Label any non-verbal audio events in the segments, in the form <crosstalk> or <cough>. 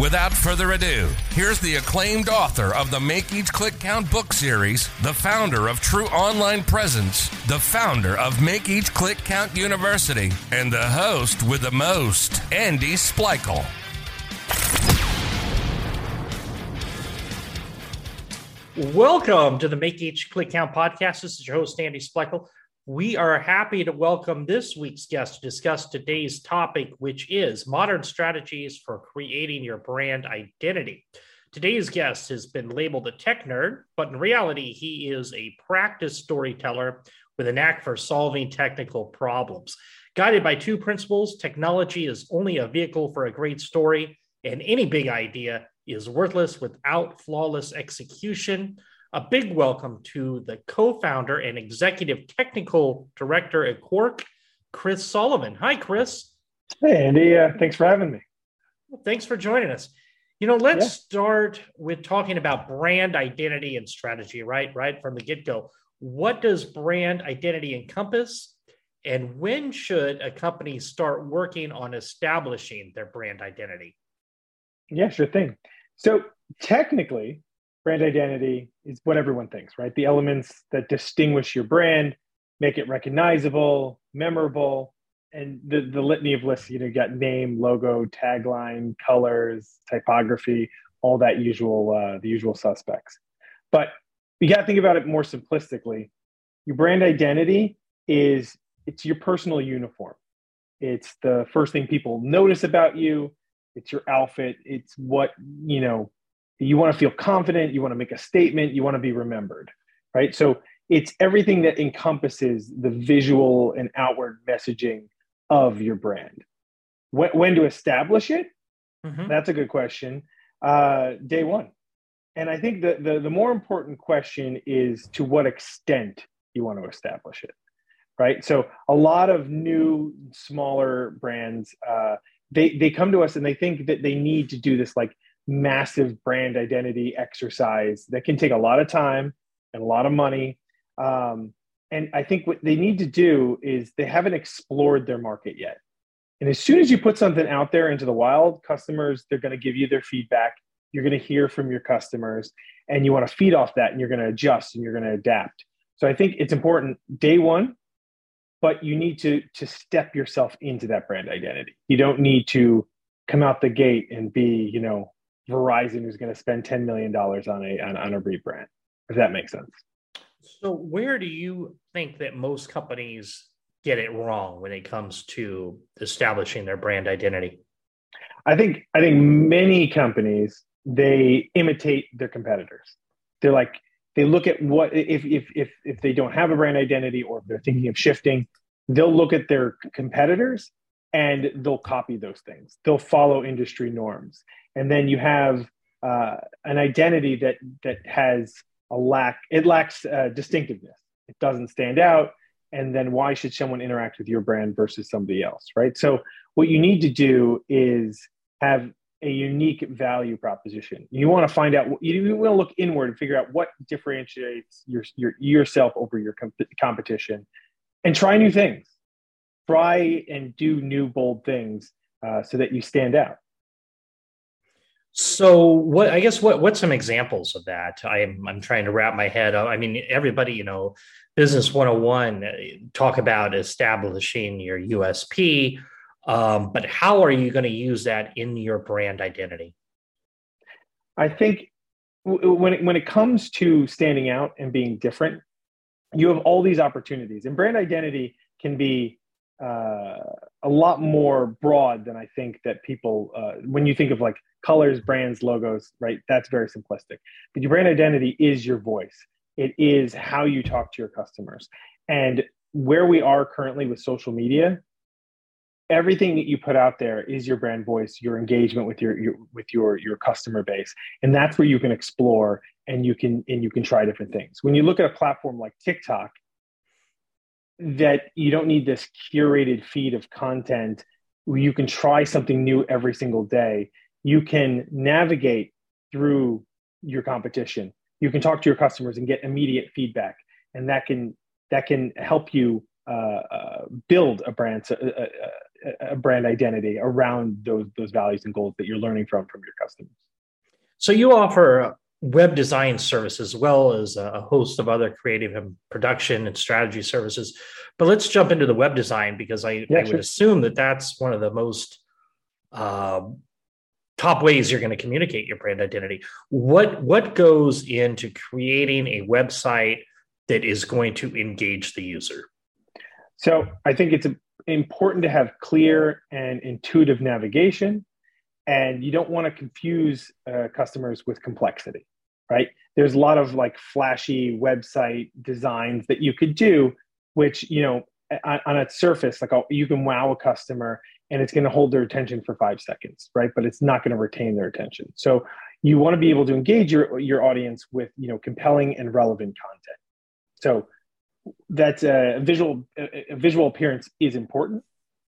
Without further ado, here's the acclaimed author of the Make Each Click Count book series, the founder of True Online Presence, the founder of Make Each Click Count University, and the host with the most, Andy Splichal. Welcome to the Make Each Click Count podcast. This is your host, Andy Splichal. We are happy to welcome this week's guest to discuss today's topic, which is modern strategies for creating your brand identity. Today's guest has been labeled a tech nerd, but in reality, he is a practice storyteller with a knack for solving technical problems. Guided by two principles technology is only a vehicle for a great story, and any big idea is worthless without flawless execution a big welcome to the co-founder and executive technical director at Kworq, Chris Sullivan. Hi, Chris. Hey, Andy. Uh, thanks for having me. Well, thanks for joining us. You know, let's yeah. start with talking about brand identity and strategy, right? Right from the get-go. What does brand identity encompass? And when should a company start working on establishing their brand identity? Yeah, sure thing. So technically, brand identity is what everyone thinks, right? The elements that distinguish your brand, make it recognizable, memorable, and the, the litany of lists, you know, you got name, logo, tagline, colors, typography, all that usual, uh, the usual suspects. But you got to think about it more simplistically. Your brand identity is it's your personal uniform. It's the first thing people notice about you. It's your outfit. It's what you know you want to feel confident, you want to make a statement, you want to be remembered, right? So it's everything that encompasses the visual and outward messaging of your brand. When, when to establish it? Mm-hmm. That's a good question. Uh, day one. And I think the, the, the more important question is to what extent you want to establish it, right? So a lot of new, smaller brands, uh, they, they come to us and they think that they need to do this like massive brand identity exercise that can take a lot of time and a lot of money. Um, and I think what they need to do is they haven't explored their market yet. And as soon as you put something out there into the wild, customers, they're going to give you their feedback. You're going to hear from your customers and you want to feed off that and you're going to adjust and you're going to adapt. So I think it's important day one, but you need to, to step yourself into that brand identity. You don't need to come out the gate and be, you know, Verizon who's going to spend $10 million on a, on, on a rebrand, if that makes sense. So, where do you think that most companies get it wrong when it comes to establishing their brand identity? I think I think many companies they imitate their competitors. They're like they look at what if if if if they don't have a brand identity or if they're thinking of shifting, they'll look at their competitors and they'll copy those things. They'll follow industry norms and then you have uh, an identity that that has a lack it lacks uh, distinctiveness. It doesn't stand out. And then why should someone interact with your brand versus somebody else right? So what you need to do is have a unique value proposition. You want to find out you want to look inward and figure out what differentiates your, your yourself over your comp- competition and try new things. Try and do new bold things uh, so that you stand out so what I guess what what's some examples of that? I'm I'm trying to wrap my head. I mean, everybody, you know, business 101 uh, talk about establishing your USP, um, but how are you going to use that in your brand identity? I think when it, when it comes to standing out and being different, you have all these opportunities, and brand identity can be uh, a lot more broad than I think that people uh, when you think of like colors, brands, logos, right? That's very simplistic. But your brand identity is your voice. It is how you talk to your customers. And where we are currently with social media, everything that you put out there is your brand voice your engagement with your, your with your your customer base and that's where you can explore and you can and you can try different things when you look at a platform like tiktok that you don't need this curated feed of content. You can try something new every single day. You can navigate through your competition. You can talk to your customers and get immediate feedback and that can that can help you uh, uh, build a brand a, a, a, brand identity around those those values and goals that you're learning from from your customers. So you offer web design service as well as a host of other creative and production and strategy services. But let's jump into the web design because I, yeah, I would assume that that's one of the most uh, top ways you're going to communicate your brand identity. What what goes into creating a website that is going to engage the user? So I think it's important to have clear and intuitive navigation, and you don't want to confuse uh, customers with complexity, right? There's a lot of like flashy website designs that you could do, which you know on, its surface, like oh, you can wow a customer and it's going to hold their attention for five seconds, right? But it's not going to retain their attention. So you want to be able to engage your your audience with you know compelling and relevant content. So that's a uh, visual a visual appearance is important,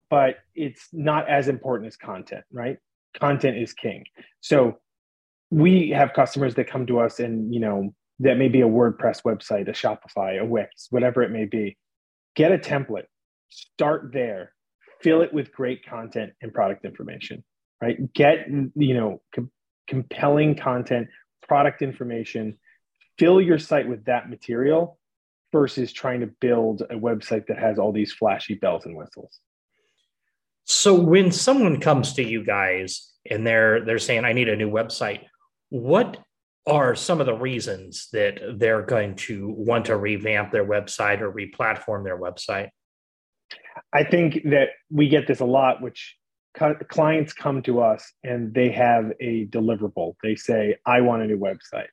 but it's not as important as content, right? Content is king. So we have customers that come to us and you know that may be a WordPress website, a Shopify, a Wix, whatever it may be. Get a template, start there, fill it with great content and product information, right? Get you know com- compelling content, product information, fill your site with that material versus trying to build a website that has all these flashy bells and whistles. So when someone comes to you guys and they're they're saying I need a new website, what are some of the reasons that they're going to want to revamp their website or replatform their website? I think that we get this a lot, which clients come to us and they have a deliverable. They say, I want a new website.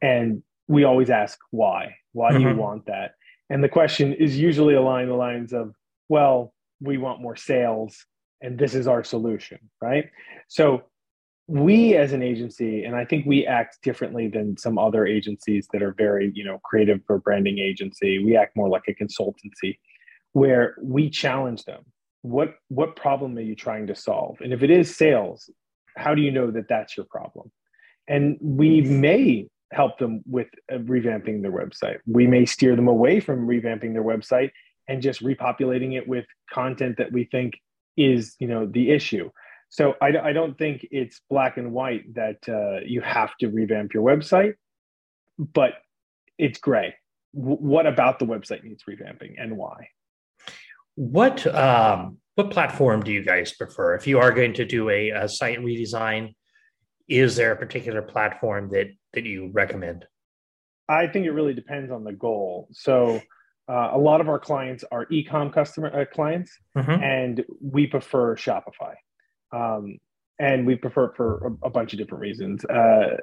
And we always ask why. Why mm-hmm. do you mm-hmm. want that? And the question is usually along the lines of, well, we want more sales and this is our solution, right? So we as an agency, and I think we act differently than some other agencies that are very, you know, creative or branding agency. We act more like a consultancy where we challenge them. What what problem are you trying to solve? And if it is sales, how do you know that that's your problem? And we may help them with uh, revamping their website. We may steer them away from revamping their website and just repopulating it with content that we think is, you know, the issue. So I, I don't think it's black and white that uh, you have to revamp your website, but it's gray. W- what about the website needs revamping and why? What um, what platform do you guys prefer? If you are going to do a, a site redesign, is there a particular platform that that you recommend? I think it really depends on the goal. So uh, a lot of our clients are ecom customer uh, clients, mm-hmm. and we prefer Shopify. Um, and we prefer it for a, a bunch of different reasons. Uh,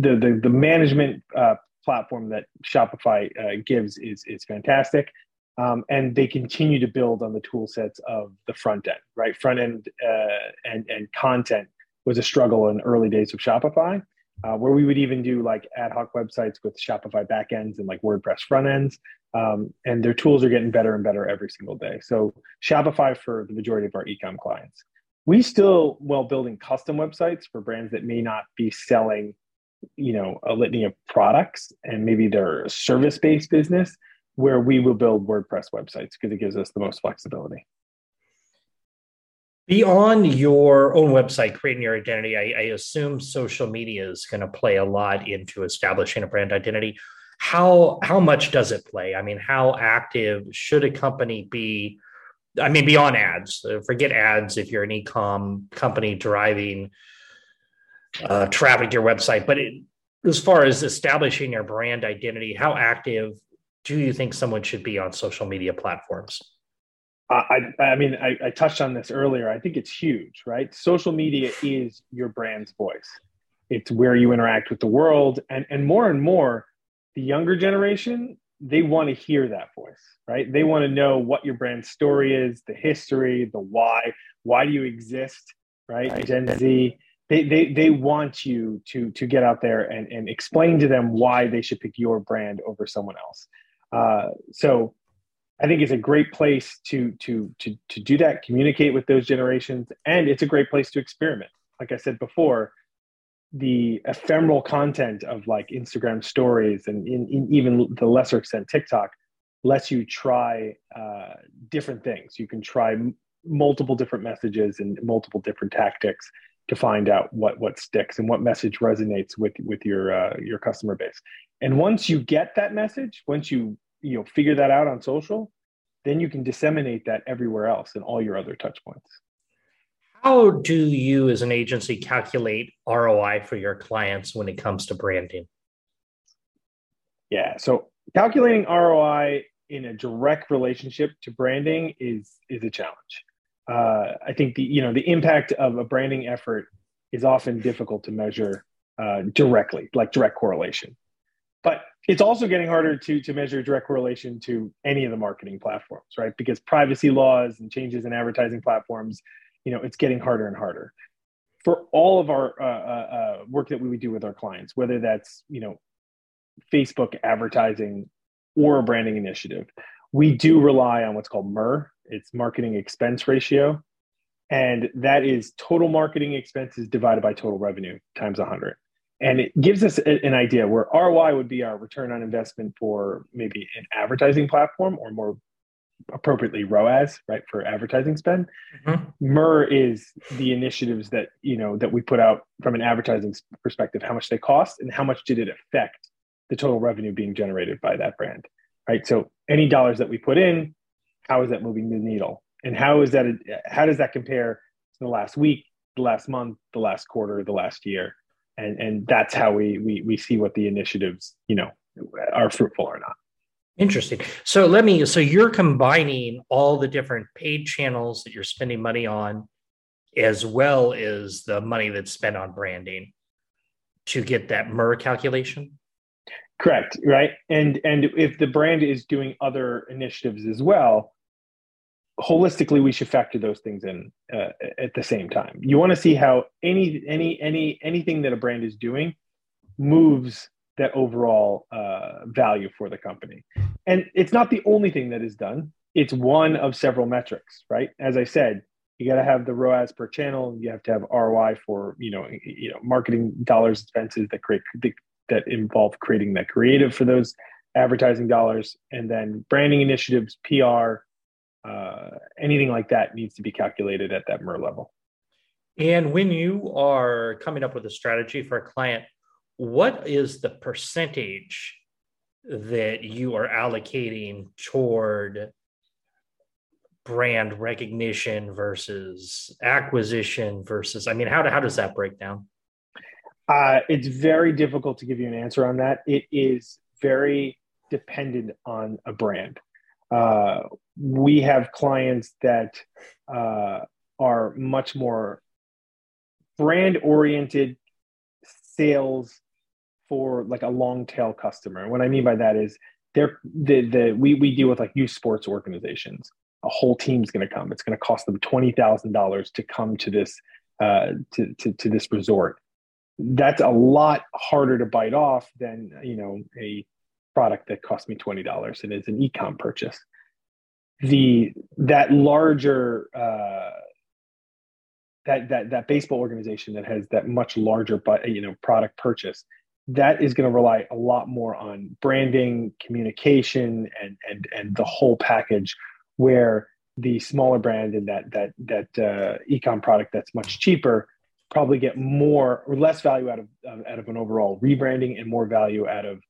the, the, the management uh, platform that Shopify uh, gives is is fantastic, um, and they continue to build on the tool sets of the front end. Right, front end uh, and and content was a struggle in early days of Shopify uh, where we would even do like ad hoc websites with Shopify backends and like WordPress front ends. Um, and their tools are getting better and better every single day. So Shopify for the majority of our ecom clients. We still while building custom websites for brands that may not be selling, you know, a litany of products and maybe they're a service-based business where we will build WordPress websites because it gives us the most flexibility. Beyond your own website, creating your identity, I, I assume social media is going to play a lot into establishing a brand identity. How how much does it play? I mean, how active should a company be? I mean, beyond ads, uh, forget ads if you're an e-com company driving uh, traffic to your website. But it, as far as establishing your brand identity, how active do you think someone should be on social media platforms? I, I mean, I, I, touched on this earlier. I think it's huge, right? Social media is your brand's voice. It's where you interact with the world, and and more and more, the younger generation they want to hear that voice, right? They want to know what your brand story is, the history, the why. Why do you exist, right? right. Gen Z, they, they, they want you to, to get out there and, and explain to them why they should pick your brand over someone else. Uh, so I think it's a great place to, to, to, to do that, communicate with those generations, and it's a great place to experiment. Like I said before, the ephemeral content of like Instagram stories and in, in even the lesser extent TikTok lets you try uh, different things. You can try m- multiple different messages and multiple different tactics to find out what what sticks and what message resonates with with your uh, your customer base. And once you get that message, once you you know figure that out on social, then you can disseminate that everywhere else in all your other touch points. How do you, as an agency, calculate ROI for your clients when it comes to branding? Yeah, so calculating ROI in a direct relationship to branding is is a challenge. Uh, I think the you know the impact of a branding effort is often difficult to measure uh, directly, like direct correlation. But it's also getting harder to to measure direct correlation to any of the marketing platforms, right? Because privacy laws and changes in advertising platforms you know it's getting harder and harder. For all of our uh, uh, uh, work that we would do with our clients whether that's you know facebook advertising or a branding initiative we do rely on what's called mer it's marketing expense ratio. And that is total marketing expenses divided by total revenue times 100 and it gives us a, an idea where roi would be our return on investment for maybe an advertising platform or more appropriately ROAS, right, for advertising spend. Mm-hmm. MER is the initiatives that you know that we put out from an advertising perspective, how much they cost and how much did it affect the total revenue being generated by that brand, right? So any dollars that we put in, how is that moving the needle, and how is that? How does that compare to the last week, the last month, the last quarter, the last year? And and that's how we we we see what the initiatives you know are fruitful or not. Interesting. So let me, so you're combining all the different paid channels that you're spending money on, as well as the money that's spent on branding to get that MER calculation? Correct. Right. And, and if the brand is doing other initiatives as well, holistically, we should factor those things in uh, at the same time. You want to see how any, any, any, anything that a brand is doing moves that overall uh, value for the company. And it's not the only thing that is done. It's one of several metrics, right? As I said, you got to have the ROAS per channel. You have to have ROI for you know you know marketing dollars expenses that create that involve creating that creative for those advertising dollars, and then branding initiatives, PR, uh, anything like that needs to be calculated at that MER level. And when you are coming up with a strategy for a client, what is the percentage that you are allocating toward brand recognition versus acquisition versus i mean how, how does that break down? Uh, it's very difficult to give you an answer on that. It is very dependent on a brand. Uh, we have clients that uh, are much more brand oriented sales for like a long tail customer. And What I mean by that is they're the the we we deal with like youth sports organizations. A whole team's going to come. It's going to cost them twenty thousand dollars to come to this uh, to, to to this resort. That's a lot harder to bite off than you know a product that cost me twenty dollars and is an ecom purchase. The that larger uh, that that that baseball organization that has that much larger but you know product purchase that is going to rely a lot more on branding, communication, and and and the whole package. Where the smaller brand and that that that uh, ecom product that's much cheaper probably get more or less value out of out of an overall rebranding and more value out of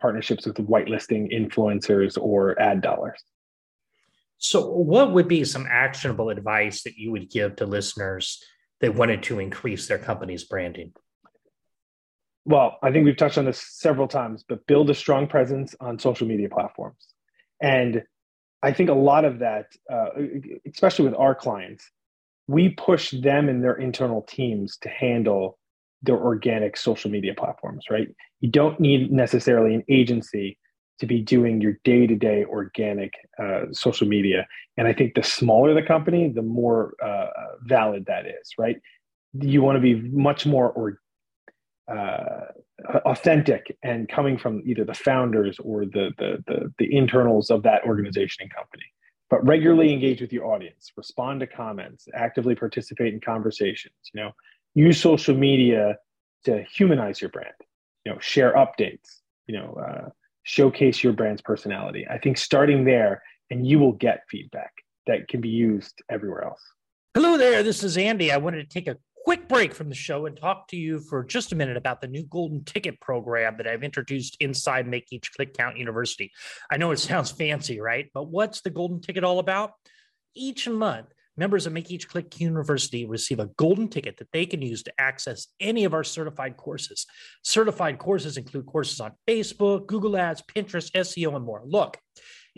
partnerships with whitelisting influencers or ad dollars. So, what would be some actionable advice that you would give to listeners that wanted to increase their company's branding? Well, I think we've touched on this several times, but build a strong presence on social media platforms. And I think a lot of that, uh, especially with our clients, we push them and their internal teams to handle their organic social media platforms, right? You don't need necessarily an agency to be doing your day-to-day organic uh, social media and i think the smaller the company the more uh, valid that is right you want to be much more or uh, authentic and coming from either the founders or the, the, the the internals of that organization and company. But regularly engage with your audience respond to comments actively participate in conversations you know. Use social media to humanize your brand you know share updates you know uh, showcase your brand's personality. I think starting there and you will get feedback that can be used everywhere else. Hello there this is andy. I wanted to take a quick break from the show and talk to you for just a minute about the new golden ticket program that I've introduced inside Make Each Click Count University. I know it <laughs> sounds fancy, right? But what's the golden ticket all about? Each month, members of Make Each Click University receive a golden ticket that they can use to access any of our certified courses. Certified courses include courses on Facebook, Google Ads, Pinterest, SEO, and more. Look,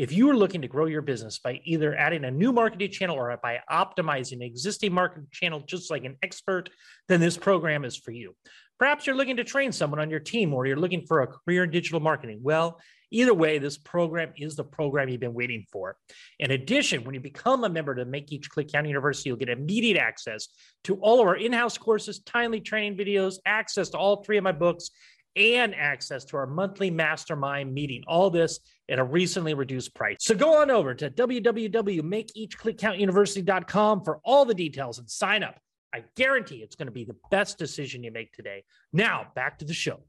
if you are looking to grow your business by either adding a new marketing channel or by optimizing an existing marketing channel just like an expert, then this program is for you. Perhaps you're looking to train someone on your team or you're looking for a career in digital marketing. Well, either way, this program is the program you've been waiting for. In addition, when you become a member to Make Each Click County University, you'll get immediate access to all of our in house courses, timely training videos, access to all three of my books, and access to our monthly mastermind meeting. All this at a recently reduced price. So go on over to www.makeeachclickcountuniversity.com for all the details and sign up. I guarantee it's going to be the best decision you make today. Now, back to the show.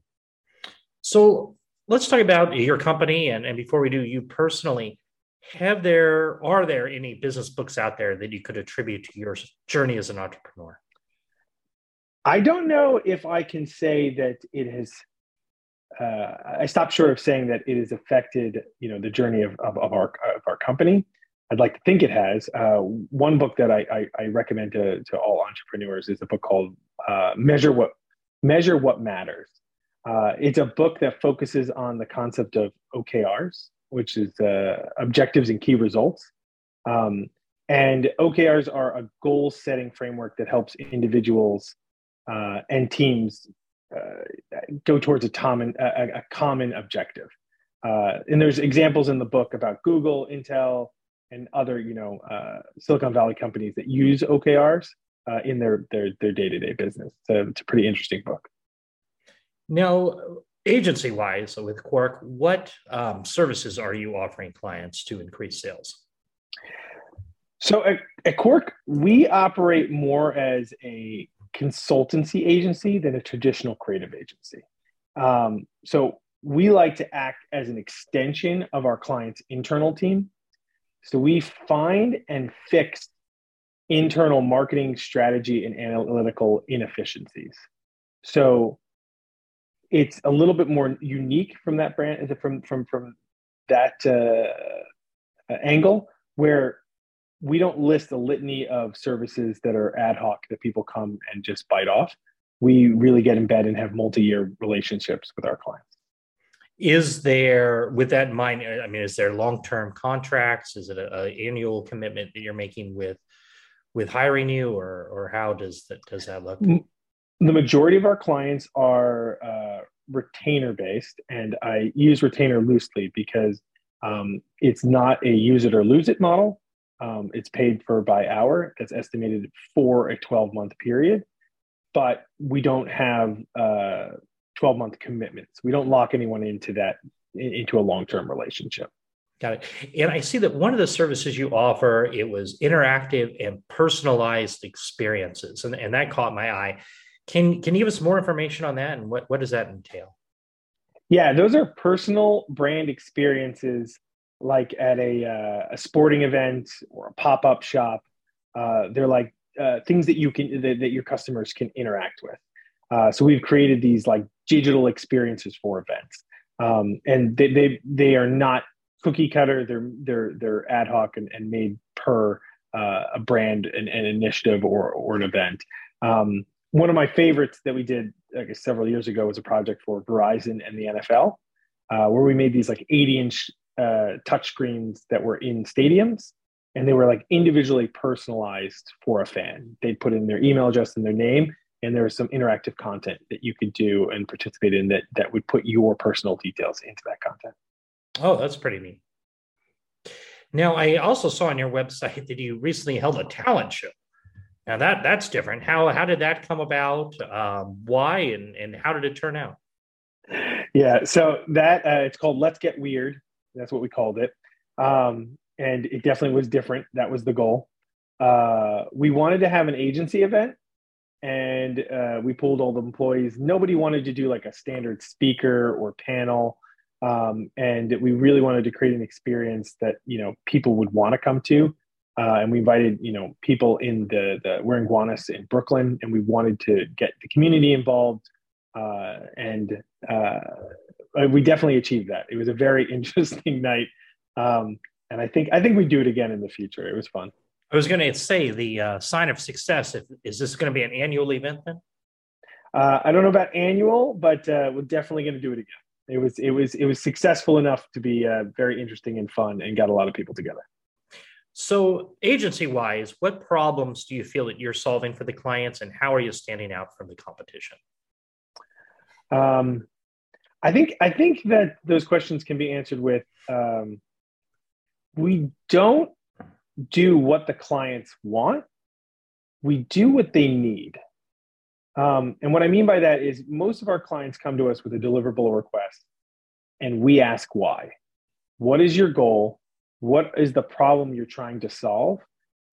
So let's talk about your company. And, and before we do, you personally, have there, are there any business books out there that you could attribute to your journey as an entrepreneur? I don't know if I can say that it has uh, I stopped short of saying that it has affected you know the journey of, of, of, our of our company. I'd like to think it has. Uh, one book that I, I, I, recommend to, to all entrepreneurs is a book called uh, Measure What Measure What Matters. Uh, it's a book that focuses on the concept of OKRs, which is uh, objectives and key results. Um, and OKRs are a goal setting framework that helps individuals uh, and teams uh, go towards a common a, a common objective. Uh, and there's examples in the book about Google, Intel, and other you know uh, Silicon Valley companies that use OKRs uh, in their their their day to day business. So it's a pretty interesting book. Now, agency wise, with Kworq, what um, services are you offering clients to increase sales? So at, at Kworq, we operate more as a consultancy agency than a traditional creative agency. Um, so we like to act as an extension of our client's internal team. So we find and fix internal marketing strategy and analytical inefficiencies. So it's a little bit more unique from that brand from from from that uh, angle where we don't list a litany of services that are ad hoc that people come and just bite off. We really get in bed and have multi-year relationships with our clients. Is there, with that in mind, I mean, is there long-term contracts? Is it an annual commitment that you're making with with hiring you, or or how does that does that look? The majority of our clients are uh, retainer based, and I use retainer loosely because um, it's not a use it or lose it model um, it's paid for by hour. That's estimated for a 12 month period, but we don't have uh, 12 month commitments. We don't lock anyone into that into a long term relationship. Got it. And I see that one of the services you offer it was interactive and personalized experiences, and, and that caught my eye. Can can you give us more information on that, and what what does that entail? Yeah, those are personal brand experiences like at a, uh, a sporting event or a pop-up shop uh, they're like uh, things that you can that, that, your customers can interact with. Uh, so we've created these like digital experiences for events. Um, and they, they they are not cookie cutter. They're they're they're ad hoc and, and made per uh, a brand and an, initiative or or an event. Um, one of my favorites that we did I guess several years ago was a project for Verizon and the NFL uh, where we made these like 80 inch uh, touchscreens that were in stadiums and they were like individually personalized for a fan. They'd put in their email address and their name, and there was some interactive content that you could do and participate in that that would put your personal details into that content. Oh, that's pretty neat. Now, I also saw on your website that you recently held a talent show. Now that that's different. How how did that come about? Um, why and and how did it turn out? Yeah, so that uh, it's called Let's Get Weird. That's what we called it, um, and it definitely was different. That was the goal. Uh, we wanted to have an agency event, and uh, we pulled all the employees. Nobody wanted to do like a standard speaker or panel, um, and we really wanted to create an experience that you know people would want to come to. Uh, and we invited you know people in the the we're in Gowanus in Brooklyn, and we wanted to get the community involved, uh, and uh, we definitely achieved that. It was a very <laughs> interesting night, um, and I think I think we do it again in the future. It was fun. I was going to say the uh, sign of success. If, is this going to be an annual event then? Uh, I don't know about annual, but uh, we're definitely going to do it again. It was it was it was successful enough to be very interesting and fun, and got a lot of people together. So, agency wise, what problems do you feel that you're solving for the clients, and how are you standing out from the competition? Um, I think I think that those questions can be answered with um, we don't do what the clients want. We do what they need. Um, and what I mean by that is most of our clients come to us with a deliverable request, and we ask why. What is your goal? what is the problem you're trying to solve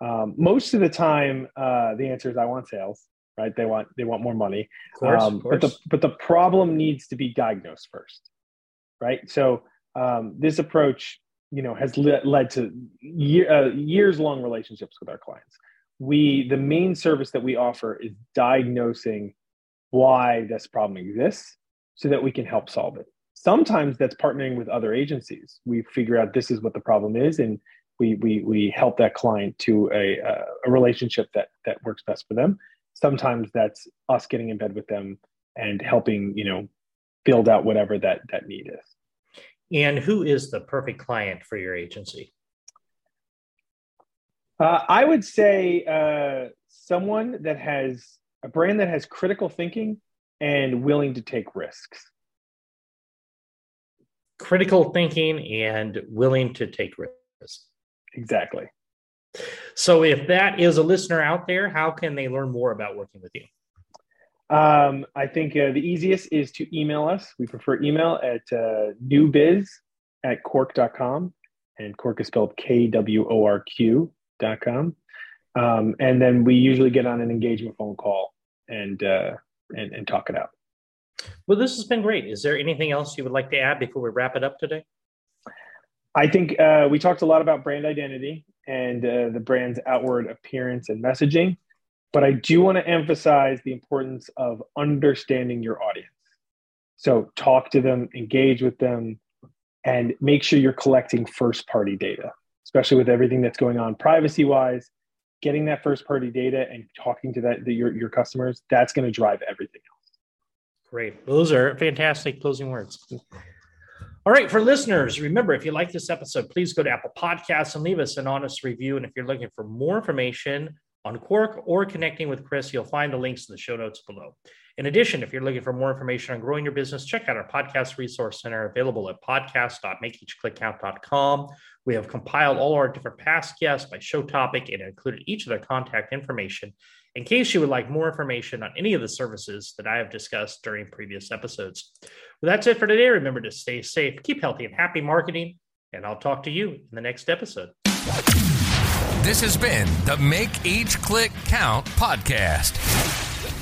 um, most of the time uh, the answer is i want sales right? They want they want more money. Of course, um, of but the but the problem needs to be diagnosed first right? So um, this approach you know has le- led to year, uh, years long relationships with our clients. We the main service that we offer is diagnosing why this problem exists so that we can help solve it. Sometimes that's partnering with other agencies. We figure out this is what the problem is, and we we we help that client to a a relationship that that works best for them. Sometimes that's us getting in bed with them and helping you know build out whatever that that need is. And who is the perfect client for your agency? Uh, I would say uh, someone that has a brand that has critical thinking and willing to take risks critical thinking and willing to take risks. Exactly. So, if that is a listener out there, how can they learn more about working with you? Um, I think uh, the easiest is to email us. We prefer email at uh, newbiz at kworq.com. And Kworq is spelled K W O R Q.com. Um, and then we usually get on an engagement phone call and, uh, and, and talk it out. Well, this has been great. Is there anything else you would like to add before we wrap it up today? I think uh, we talked a lot about brand identity and uh, the brand's outward appearance and messaging, but I do want to emphasize the importance of understanding your audience. So talk to them, engage with them, and make sure you're collecting first party data, especially with everything that's going on privacy wise. Getting that first party data and talking to that the, your, your customers, that's going to drive everything else. Great. Those are fantastic closing words. All right, for listeners, remember if you like this episode, please go to Apple Podcasts and leave us an honest review. And if you're looking for more information on Kworq or connecting with Chris, you'll find the links in the show notes below. In addition, if you're looking for more information on growing your business, check out our podcast resource center available at podcast.makeeachclickcount.com. We have compiled all our different past guests by show topic and included each of their contact information in case you would like more information on any of the services that I have discussed during previous episodes. Well, that's it for today. Remember to stay safe, keep healthy, and happy marketing. And I'll talk to you in the next episode. This has been the Make Each Click Count podcast.